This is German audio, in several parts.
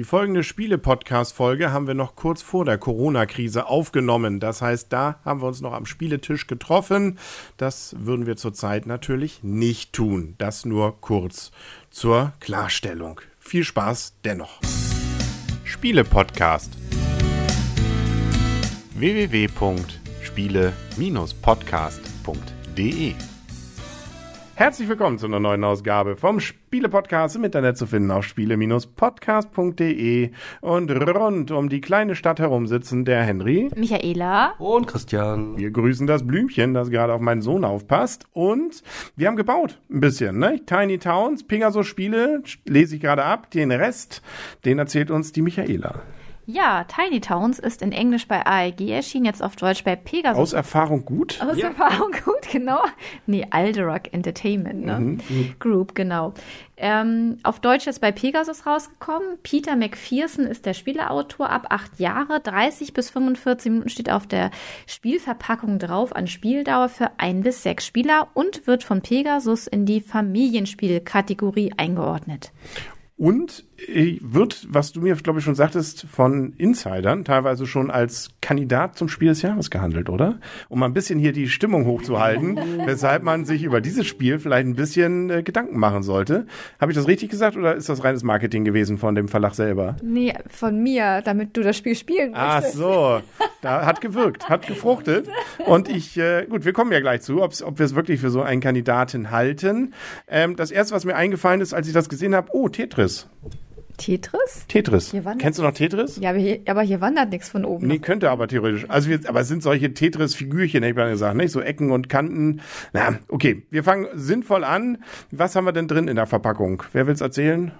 Die folgende Spiele-Podcast-Folge haben wir noch kurz vor der Corona-Krise aufgenommen. Das heißt, da haben wir uns noch am Spieletisch getroffen. Das würden wir zurzeit natürlich nicht tun. Das nur kurz zur Klarstellung. Viel Spaß dennoch. Spiele-Podcast www.spiele-podcast.de Herzlich willkommen zu einer neuen Ausgabe vom Spiele-Podcast im Internet zu finden auf spiele-podcast.de und rund um die kleine Stadt herum sitzen der Henry, Michaela und Christian. Wir grüßen das Blümchen, das gerade auf meinen Sohn aufpasst und wir haben gebaut ein bisschen, ne? Tiny Towns, Pegasus-Spiele, lese ich gerade ab, den Rest, den erzählt uns die Michaela. Ja, Tiny Towns ist in Englisch bei AEG erschienen, jetzt auf Deutsch bei Pegasus. Aus Erfahrung gut? Aus ja. Erfahrung gut, genau. Nee, Alderock Entertainment ne? Mhm. Group, genau. Ähm, auf Deutsch ist bei Pegasus rausgekommen. Peter McPherson ist der Spieleautor, ab acht Jahre, 30 bis 45 Minuten steht auf der Spielverpackung drauf an Spieldauer für ein bis sechs Spieler und wird von Pegasus in die Familienspielkategorie eingeordnet. Und wird, was du mir, glaube ich, schon sagtest, von Insidern teilweise schon als Kandidat zum Spiel des Jahres gehandelt, oder? Um mal ein bisschen hier die Stimmung hochzuhalten, weshalb man sich über dieses Spiel vielleicht ein bisschen äh, Gedanken machen sollte. Habe ich das richtig gesagt oder ist das reines Marketing gewesen von dem Verlag selber? Nee, von mir, damit du das Spiel spielen Ach so, da hat gewirkt, hat gefruchtet. Und ich, äh, gut, wir kommen ja gleich zu, ob wir es wirklich für so einen Kandidaten halten. Ähm, das erste, was mir eingefallen ist, als ich das gesehen habe, oh, Tetris. Tetris. Tetris? Kennst du noch Tetris? Ja, aber hier, aber hier wandert nichts von oben. Nee, könnte aber theoretisch. Also wir, aber es sind solche Tetris-Figürchen, hätte ich mal gesagt, nicht? So Ecken und Kanten. Na, okay. Wir fangen sinnvoll an. Was haben wir denn drin in der Verpackung? Wer will's erzählen?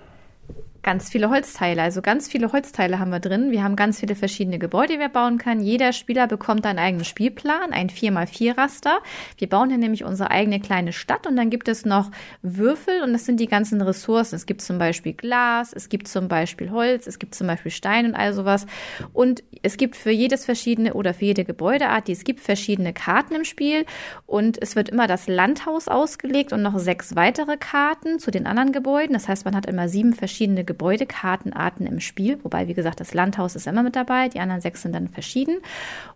Ganz viele Holzteile. Also ganz viele Holzteile haben wir drin. Wir haben ganz viele verschiedene Gebäude, die wir bauen können. Jeder Spieler bekommt einen eigenen Spielplan, ein 4x4-Raster. Wir bauen hier nämlich unsere eigene kleine Stadt und dann gibt es noch Würfel und das sind die ganzen Ressourcen. Es gibt zum Beispiel Glas, es gibt zum Beispiel Holz, es gibt zum Beispiel Stein und all sowas. Und es gibt für jedes verschiedene oder für jede Gebäudeart, die es gibt, verschiedene Karten im Spiel und es wird immer das Landhaus ausgelegt und noch sechs weitere Karten zu den anderen Gebäuden. Das heißt, man hat immer sieben verschiedene Gebäudekartenarten im Spiel, wobei, wie gesagt, das Landhaus ist immer mit dabei, die anderen sechs sind dann verschieden.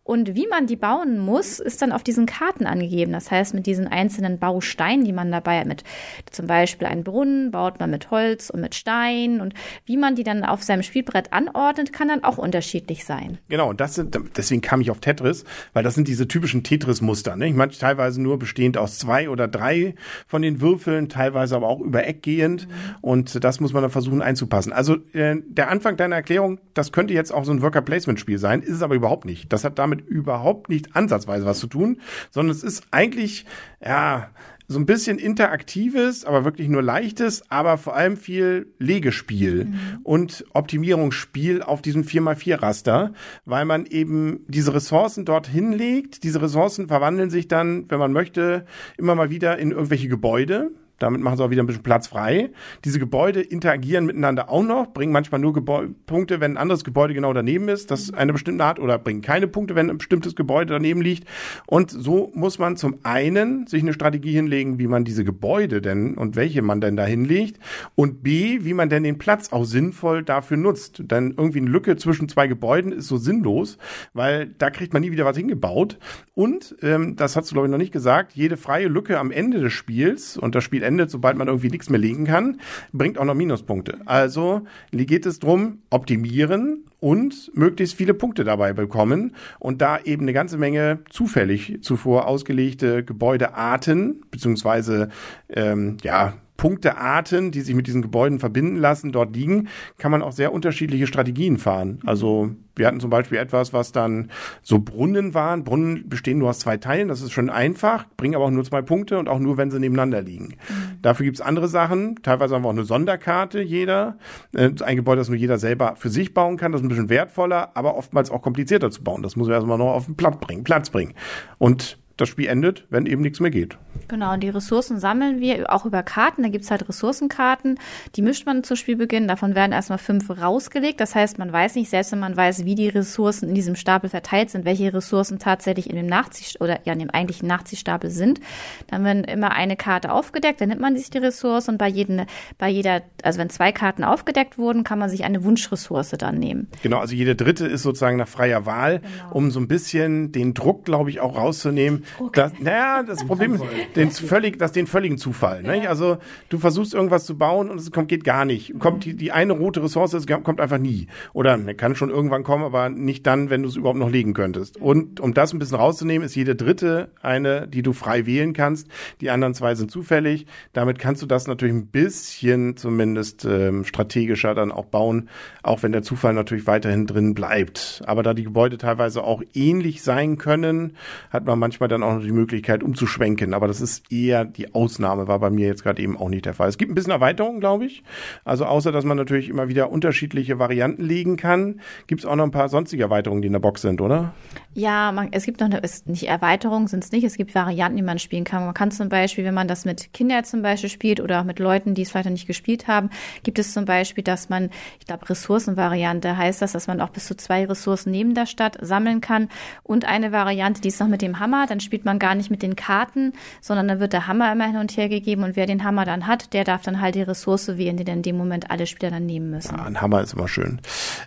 Und wie man die bauen muss, ist dann auf diesen Karten angegeben. Das heißt, mit diesen einzelnen Bausteinen, die man dabei hat, mit zum Beispiel einen Brunnen, baut man mit Holz und mit Stein und wie man die dann auf seinem Spielbrett anordnet, kann dann auch unterschiedlich sein. Genau, und das sind, deswegen kam ich auf Tetris, weil das sind diese typischen Tetris-Muster. Ne? Ich meine, teilweise nur bestehend aus zwei oder drei von den Würfeln, teilweise aber auch über Eck gehend. Mhm. Und das muss man dann versuchen einzubauen anzupassen. Also äh, der Anfang deiner Erklärung, das könnte jetzt auch so ein Worker Placement Spiel sein, ist es aber überhaupt nicht. Das hat damit überhaupt nicht ansatzweise was zu tun, sondern es ist eigentlich ja so ein bisschen interaktives, aber wirklich nur leichtes, aber vor allem viel Legespiel mhm. und Optimierungsspiel auf diesem 4x4-Raster, weil man eben diese Ressourcen dort hinlegt. Diese Ressourcen verwandeln sich dann, wenn man möchte, immer mal wieder in irgendwelche Gebäude. Damit machen sie auch wieder ein bisschen Platz frei. Diese Gebäude interagieren miteinander auch noch, bringen manchmal nur Gebäu Punkte, wenn ein anderes Gebäude genau daneben ist, das eine bestimmte Art, oder bringen keine Punkte, wenn ein bestimmtes Gebäude daneben liegt. Und so muss man zum einen sich eine Strategie hinlegen, wie man diese Gebäude denn und welche man denn da hinlegt. Und B, wie man denn den Platz auch sinnvoll dafür nutzt. Denn irgendwie eine Lücke zwischen zwei Gebäuden ist so sinnlos, weil da kriegt man nie wieder was hingebaut. Und, ähm, das hast du glaube ich noch nicht gesagt, jede freie Lücke am Ende des Spiels, und das Spiel endet, sobald man irgendwie nichts mehr legen kann, bringt auch noch Minuspunkte. Also geht es drum, optimieren und möglichst viele Punkte dabei bekommen und da eben eine ganze Menge zufällig zuvor ausgelegte Gebäudearten beziehungsweise ähm, ja Punktearten, die sich mit diesen Gebäuden verbinden lassen, dort liegen, kann man auch sehr unterschiedliche Strategien fahren. Also wir hatten zum Beispiel etwas, was dann so Brunnen waren. Brunnen bestehen nur aus zwei Teilen, das ist schon einfach, bringen aber auch nur zwei Punkte und auch nur, wenn sie nebeneinander liegen. Mhm. Dafür gibt's andere Sachen. Teilweise haben wir auch eine Sonderkarte, jeder. Äh, ein Gebäude, das nur jeder selber für sich bauen kann. Das ist ein bisschen wertvoller, aber oftmals auch komplizierter zu bauen. Das muss man erstmal noch auf den Platz bringen. Platz bringen. Und das Spiel endet, wenn eben nichts mehr geht. Genau, und die Ressourcen sammeln wir auch über Karten. Da gibt's halt Ressourcenkarten, die mischt man zu Spielbeginn. Davon werden erstmal fünf rausgelegt. Das heißt, man weiß nicht, selbst wenn man weiß, wie die Ressourcen in diesem Stapel verteilt sind, welche Ressourcen tatsächlich in dem Nachzieh oder ja in dem eigentlichen Nachziehstapel sind. Dann werden immer eine Karte aufgedeckt, dann nimmt man sich die Ressource und bei jedem, bei jeder, also wenn zwei Karten aufgedeckt wurden, kann man sich eine Wunschressource dann nehmen. Genau, also jede dritte ist sozusagen nach freier Wahl, genau. um so ein bisschen den Druck, glaube ich, auch rauszunehmen. Okay. Dass, naja, das Problem ist, den völlig, dass den völligen Zufall. Ja. Ne? Also du versuchst irgendwas zu bauen und es kommt, geht gar nicht. Kommt die, die eine rote Ressource, es kommt einfach nie. Oder ne, kann schon irgendwann kommen, aber nicht dann, wenn du es überhaupt noch legen könntest. Und um das ein bisschen rauszunehmen, ist jede dritte eine, die du frei wählen kannst. Die anderen zwei sind zufällig. Damit kannst du das natürlich ein bisschen zumindest ähm, strategischer dann auch bauen, auch wenn der Zufall natürlich weiterhin drin bleibt. Aber da die Gebäude teilweise auch ähnlich sein können, hat man manchmal dann auch noch die Möglichkeit umzuschwenken. Aber das ist eher die Ausnahme, war bei mir jetzt gerade eben auch nicht der Fall. Es gibt ein bisschen Erweiterung, glaube ich. Also außer, dass man natürlich immer wieder unterschiedliche Varianten legen kann, gibt es auch noch ein paar sonstige Erweiterungen, die in der Box sind, oder? Ja, man, es gibt noch eine, ist nicht Erweiterungen sind es nicht, es gibt Varianten, die man spielen kann. Man kann zum Beispiel, wenn man das mit Kindern zum Beispiel spielt oder auch mit Leuten, die es noch nicht gespielt haben, gibt es zum Beispiel, dass man, ich glaube, Ressourcenvariante heißt das, dass man auch bis zu zwei Ressourcen neben der Stadt sammeln kann und eine Variante, die ist noch mit dem Hammer, dann spielt man gar nicht mit den Karten, sondern dann wird der Hammer immer hin und her gegeben und wer den Hammer dann hat, der darf dann halt die Ressource wählen, die dann in dem Moment alle Spieler dann nehmen müssen. Ja, ein Hammer ist immer schön.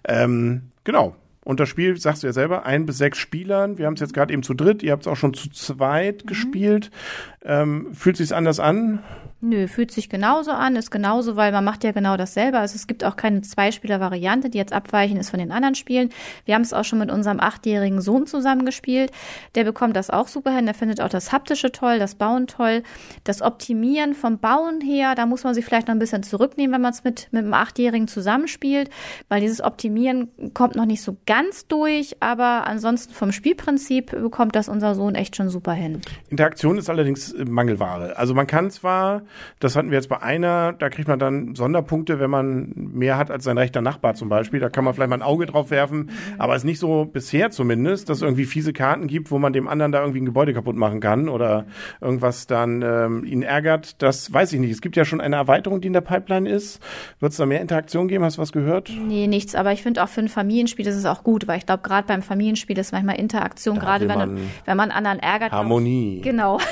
Ähm, genau. Und das Spiel, sagst du ja selber, ein bis sechs Spielern. Wir haben es jetzt gerade eben zu dritt, ihr habt es auch schon zu zweit mhm. gespielt. Ähm, fühlt sich anders an? Nö, fühlt sich genauso an, ist genauso, weil man macht ja genau dasselbe. Also es gibt auch keine Zweispieler-Variante, die jetzt abweichen ist von den anderen Spielen. Wir haben es auch schon mit unserem achtjährigen Sohn zusammengespielt. Der bekommt das auch super hin. Der findet auch das Haptische toll, das Bauen toll. Das Optimieren vom Bauen her, da muss man sich vielleicht noch ein bisschen zurücknehmen, wenn man es mit, mit einem Achtjährigen zusammenspielt, weil dieses Optimieren kommt noch nicht so ganz durch, aber ansonsten vom Spielprinzip bekommt das unser Sohn echt schon super hin. Interaktion ist allerdings Mangelware. Also man kann zwar das hatten wir jetzt bei einer, da kriegt man dann Sonderpunkte, wenn man mehr hat als sein rechter Nachbar zum Beispiel. Da kann man vielleicht mal ein Auge drauf werfen. Aber es ist nicht so bisher zumindest, dass es irgendwie fiese Karten gibt, wo man dem anderen da irgendwie ein Gebäude kaputt machen kann oder irgendwas dann ähm, ihn ärgert. Das weiß ich nicht. Es gibt ja schon eine Erweiterung, die in der Pipeline ist. Wird es da mehr Interaktion geben? Hast du was gehört? Nee, nichts. Aber ich finde auch für ein Familienspiel ist es auch gut, weil ich glaube, gerade beim Familienspiel ist manchmal Interaktion, gerade wenn, wenn man anderen ärgert. Harmonie. Genau.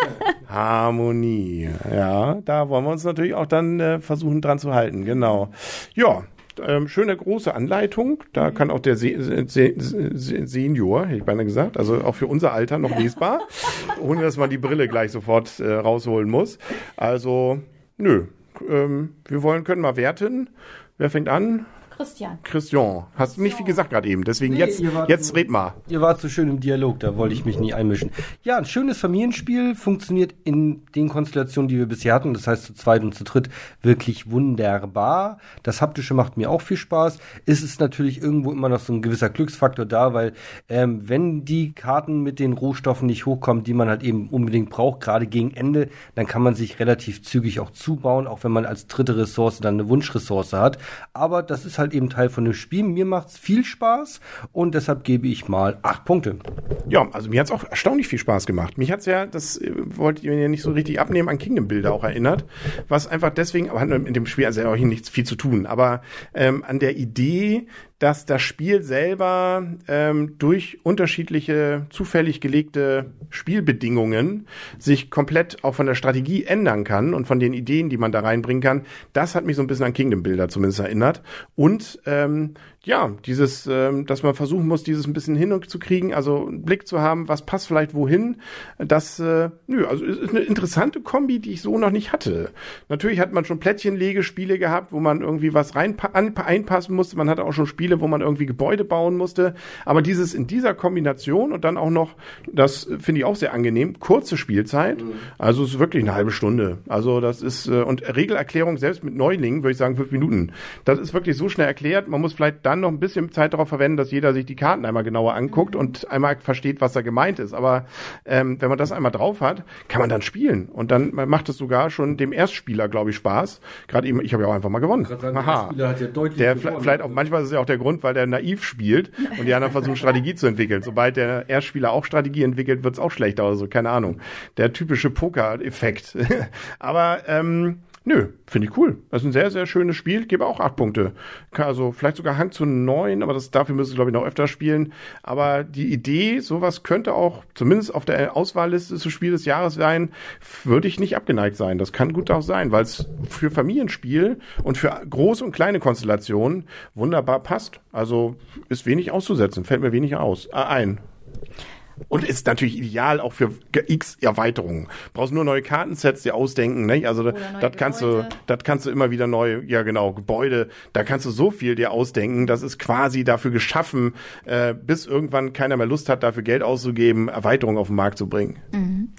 Harmonie. Ja, da wollen wir uns natürlich auch dann äh, versuchen dran zu halten. Genau. Ja, ähm, schöne große Anleitung. Da kann auch der Se Se Se Senior, hätte ich beinahe gesagt, also auch für unser Alter noch lesbar, ohne dass man die Brille gleich sofort äh, rausholen muss. Also, nö. Ähm, wir wollen, können mal werten. Wer fängt an? Christian. Christian. Hast du nicht viel gesagt gerade eben, deswegen nee, jetzt, jetzt red mal. Ihr wart so schön im Dialog, da wollte ich mich nie einmischen. Ja, ein schönes Familienspiel funktioniert in den Konstellationen, die wir bisher hatten, das heißt zu zweit und zu dritt, wirklich wunderbar. Das Haptische macht mir auch viel Spaß. Es ist natürlich irgendwo immer noch so ein gewisser Glücksfaktor da, weil ähm, wenn die Karten mit den Rohstoffen nicht hochkommen, die man halt eben unbedingt braucht, gerade gegen Ende, dann kann man sich relativ zügig auch zubauen, auch wenn man als dritte Ressource dann eine Wunschressource hat. Aber das ist halt halt eben Teil von dem Spiel. Mir macht es viel Spaß und deshalb gebe ich mal acht Punkte. Ja, also mir hat es auch erstaunlich viel Spaß gemacht. Mich hat es ja, das äh, wollte ich mir ja nicht so richtig abnehmen, an Kingdom Builder auch erinnert, was einfach deswegen, aber hat in dem Spiel also auch nichts viel zu tun, aber ähm, an der Idee, dass das Spiel selber ähm, durch unterschiedliche zufällig gelegte Spielbedingungen sich komplett auch von der Strategie ändern kann und von den Ideen, die man da reinbringen kann. Das hat mich so ein bisschen an Kingdom Builder zumindest erinnert. Und ähm, ja, dieses, ähm, dass man versuchen muss, dieses ein bisschen hinzukriegen, also einen Blick zu haben, was passt vielleicht wohin. Das, äh, nö, also ist eine interessante Kombi, die ich so noch nicht hatte. Natürlich hat man schon Plättchenlegespiele gehabt, wo man irgendwie was rein einpassen musste. Man hatte auch schon Spiele, wo man irgendwie Gebäude bauen musste. Aber dieses in dieser Kombination und dann auch noch, das finde ich auch sehr angenehm, kurze Spielzeit. Mhm. Also es ist wirklich eine halbe Stunde. Also das ist, äh, und Regelerklärung selbst mit Neulingen würde ich sagen fünf Minuten. Das ist wirklich so schnell schnell erklärt. Man muss vielleicht dann noch ein bisschen Zeit darauf verwenden, dass jeder sich die Karten einmal genauer anguckt mhm. und einmal versteht, was da gemeint ist. Aber ähm, wenn man das einmal drauf hat, kann man dann spielen. Und dann macht es sogar schon dem Erstspieler, glaube ich, Spaß. Gerade eben, ich habe ja auch einfach mal gewonnen. Sagen, Aha. Der, hat ja deutlich der vielleicht auch manchmal ist es ja auch der Grund, weil der naiv spielt und die anderen versuchen Strategie zu entwickeln. Sobald der Erstspieler auch Strategie entwickelt, wird es auch schlechter oder so. Keine Ahnung. Der typische Poker-Effekt. Aber ähm, Nö, finde ich cool. Das ist ein sehr, sehr schönes Spiel. Gebe auch acht Punkte. Also vielleicht sogar Hang zu neun, aber das, dafür müsste ich, glaube ich, noch öfter spielen. Aber die Idee, sowas könnte auch zumindest auf der Auswahlliste zu Spiel des Jahres sein, würde ich nicht abgeneigt sein. Das kann gut auch sein, weil es für Familienspiel und für große und kleine Konstellationen wunderbar passt. Also ist wenig auszusetzen, fällt mir wenig aus, äh, ein. Und ist natürlich ideal auch für X Erweiterungen. Brauchst nur neue Kartensets dir ausdenken, ne? Also das kannst du, das kannst du immer wieder neu, ja genau, Gebäude, da kannst du so viel dir ausdenken. Das ist quasi dafür geschaffen, äh, bis irgendwann keiner mehr Lust hat, dafür Geld auszugeben, Erweiterungen auf den Markt zu bringen. Mhm.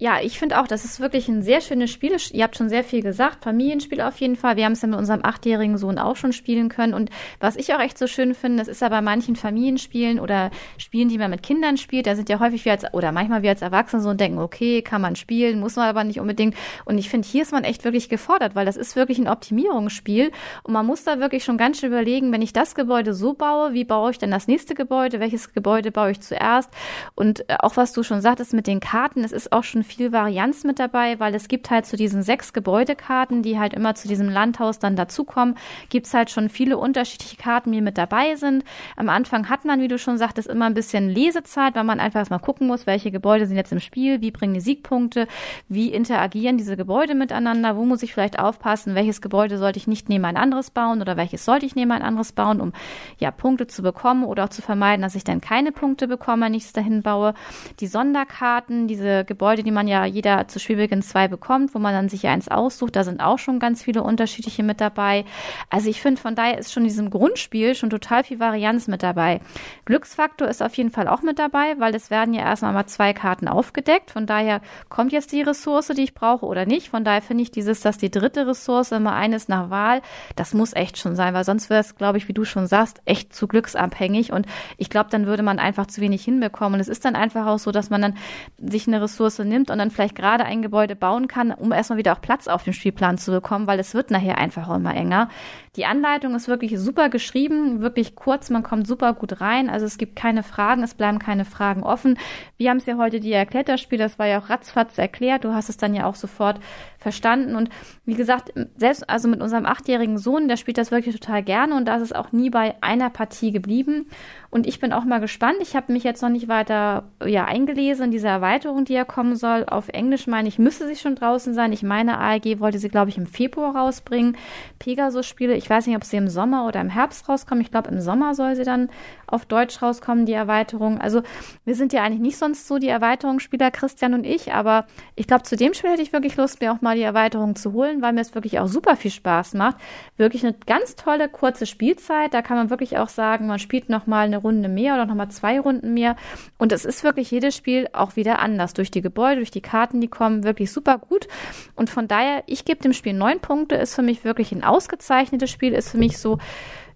Ja, ich finde auch, das ist wirklich ein sehr schönes Spiel. Ihr habt schon sehr viel gesagt. Familienspiel auf jeden Fall. Wir haben es ja mit unserem achtjährigen Sohn auch schon spielen können. Und was ich auch echt so schön finde, das ist ja bei manchen Familienspielen oder Spielen, die man mit Kindern spielt, da sind ja häufig wir als, oder manchmal wir als Erwachsene so und denken, okay, kann man spielen, muss man aber nicht unbedingt. Und ich finde, hier ist man echt wirklich gefordert, weil das ist wirklich ein Optimierungsspiel. Und man muss da wirklich schon ganz schön überlegen, wenn ich das Gebäude so baue, wie baue ich denn das nächste Gebäude? Welches Gebäude baue ich zuerst? Und äh, auch was du schon sagtest mit den Karten, es ist auch schon viel Varianz mit dabei, weil es gibt halt zu diesen sechs Gebäudekarten, die halt immer zu diesem Landhaus dann dazukommen, gibt's halt schon viele unterschiedliche Karten, die mit dabei sind. Am Anfang hat man, wie du schon sagtest, immer ein bisschen Lesezeit, weil man einfach erstmal gucken muss, welche Gebäude sind jetzt im Spiel, wie bringen die Siegpunkte, wie interagieren diese Gebäude miteinander, wo muss ich vielleicht aufpassen, welches Gebäude sollte ich nicht neben ein anderes bauen oder welches sollte ich neben ein anderes bauen, um ja Punkte zu bekommen oder auch zu vermeiden, dass ich dann keine Punkte bekomme, wenn ich es dahin baue. Die Sonderkarten, diese Gebäude, die man ja jeder zu Spielbeginn zwei bekommt, wo man dann sich eins aussucht. Da sind auch schon ganz viele unterschiedliche mit dabei. Also ich finde, von daher ist schon in diesem Grundspiel schon total viel Varianz mit dabei. Glücksfaktor ist auf jeden Fall auch mit dabei, weil es werden ja erstmal mal zwei Karten aufgedeckt. Von daher kommt jetzt die Ressource, die ich brauche oder nicht. Von daher finde ich dieses, dass die dritte Ressource immer eines nach Wahl, das muss echt schon sein, weil sonst wäre es, glaube ich, wie du schon sagst, echt zu glücksabhängig. Und ich glaube, dann würde man einfach zu wenig hinbekommen. Und es ist dann einfach auch so, dass man dann sich eine Ressource nimmt und dann vielleicht gerade ein Gebäude bauen kann, um erstmal wieder auch Platz auf dem Spielplan zu bekommen, weil es wird nachher einfach immer enger. Die Anleitung ist wirklich super geschrieben, wirklich kurz, man kommt super gut rein. Also es gibt keine Fragen, es bleiben keine Fragen offen. Wir haben es ja heute dir erklärt, das Spiel, das war ja auch ratzfatz erklärt. Du hast es dann ja auch sofort verstanden. Und wie gesagt, selbst also mit unserem achtjährigen Sohn, der spielt das wirklich total gerne und da ist es auch nie bei einer Partie geblieben. Und ich bin auch mal gespannt. Ich habe mich jetzt noch nicht weiter ja, eingelesen in diese Erweiterung, die ja kommen soll. Auf Englisch meine ich, müsste sie schon draußen sein. Ich meine, ALG wollte sie, glaube ich, im Februar rausbringen. Pegasus-Spiele, ich weiß nicht, ob sie im Sommer oder im Herbst rauskommen. Ich glaube, im Sommer soll sie dann auf Deutsch rauskommen, die Erweiterung. Also wir sind ja eigentlich nicht sonst so die Erweiterungsspieler, Christian und ich, aber ich glaube, zu dem Spiel hätte ich wirklich Lust, mir auch mal die Erweiterung zu holen, weil mir es wirklich auch super viel Spaß macht. Wirklich eine ganz tolle, kurze Spielzeit. Da kann man wirklich auch sagen, man spielt nochmal eine Runde mehr oder nochmal zwei Runden mehr. Und es ist wirklich jedes Spiel auch wieder anders. Durch die Gebäude, durch die Karten, die kommen, wirklich super gut. Und von daher, ich gebe dem Spiel neun Punkte, ist für mich wirklich ein ausgezeichnetes Spiel, ist für mich so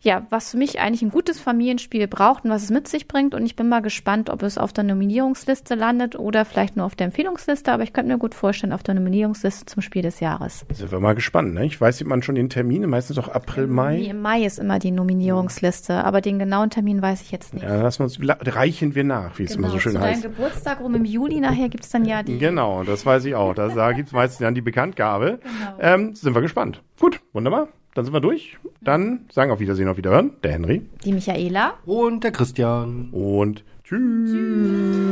ja, was für mich eigentlich ein gutes Familienspiel braucht und was es mit sich bringt. Und ich bin mal gespannt, ob es auf der Nominierungsliste landet oder vielleicht nur auf der Empfehlungsliste. Aber ich könnte mir gut vorstellen, auf der Nominierungsliste zum Spiel des Jahres. Sind wir mal gespannt. Ne? Ich weiß, sieht man schon den Termin, meistens auch April, Mai. Im Mai ist immer die Nominierungsliste, aber den genauen Termin weiß ich jetzt nicht. Ja, lassen wir uns, reichen wir nach, wie es immer so genau, schön zu heißt. Zu Geburtstag rum im Juli nachher gibt es dann ja die. Genau, das weiß ich auch. Da gibt es meistens dann die Bekanntgabe. Genau. Ähm, sind wir gespannt. Gut, wunderbar dann sind wir durch. Dann sagen auf Wiedersehen, auf Wiederhören. Der Henry. Die Michaela. Und der Christian. Und tschüss. Tschüss.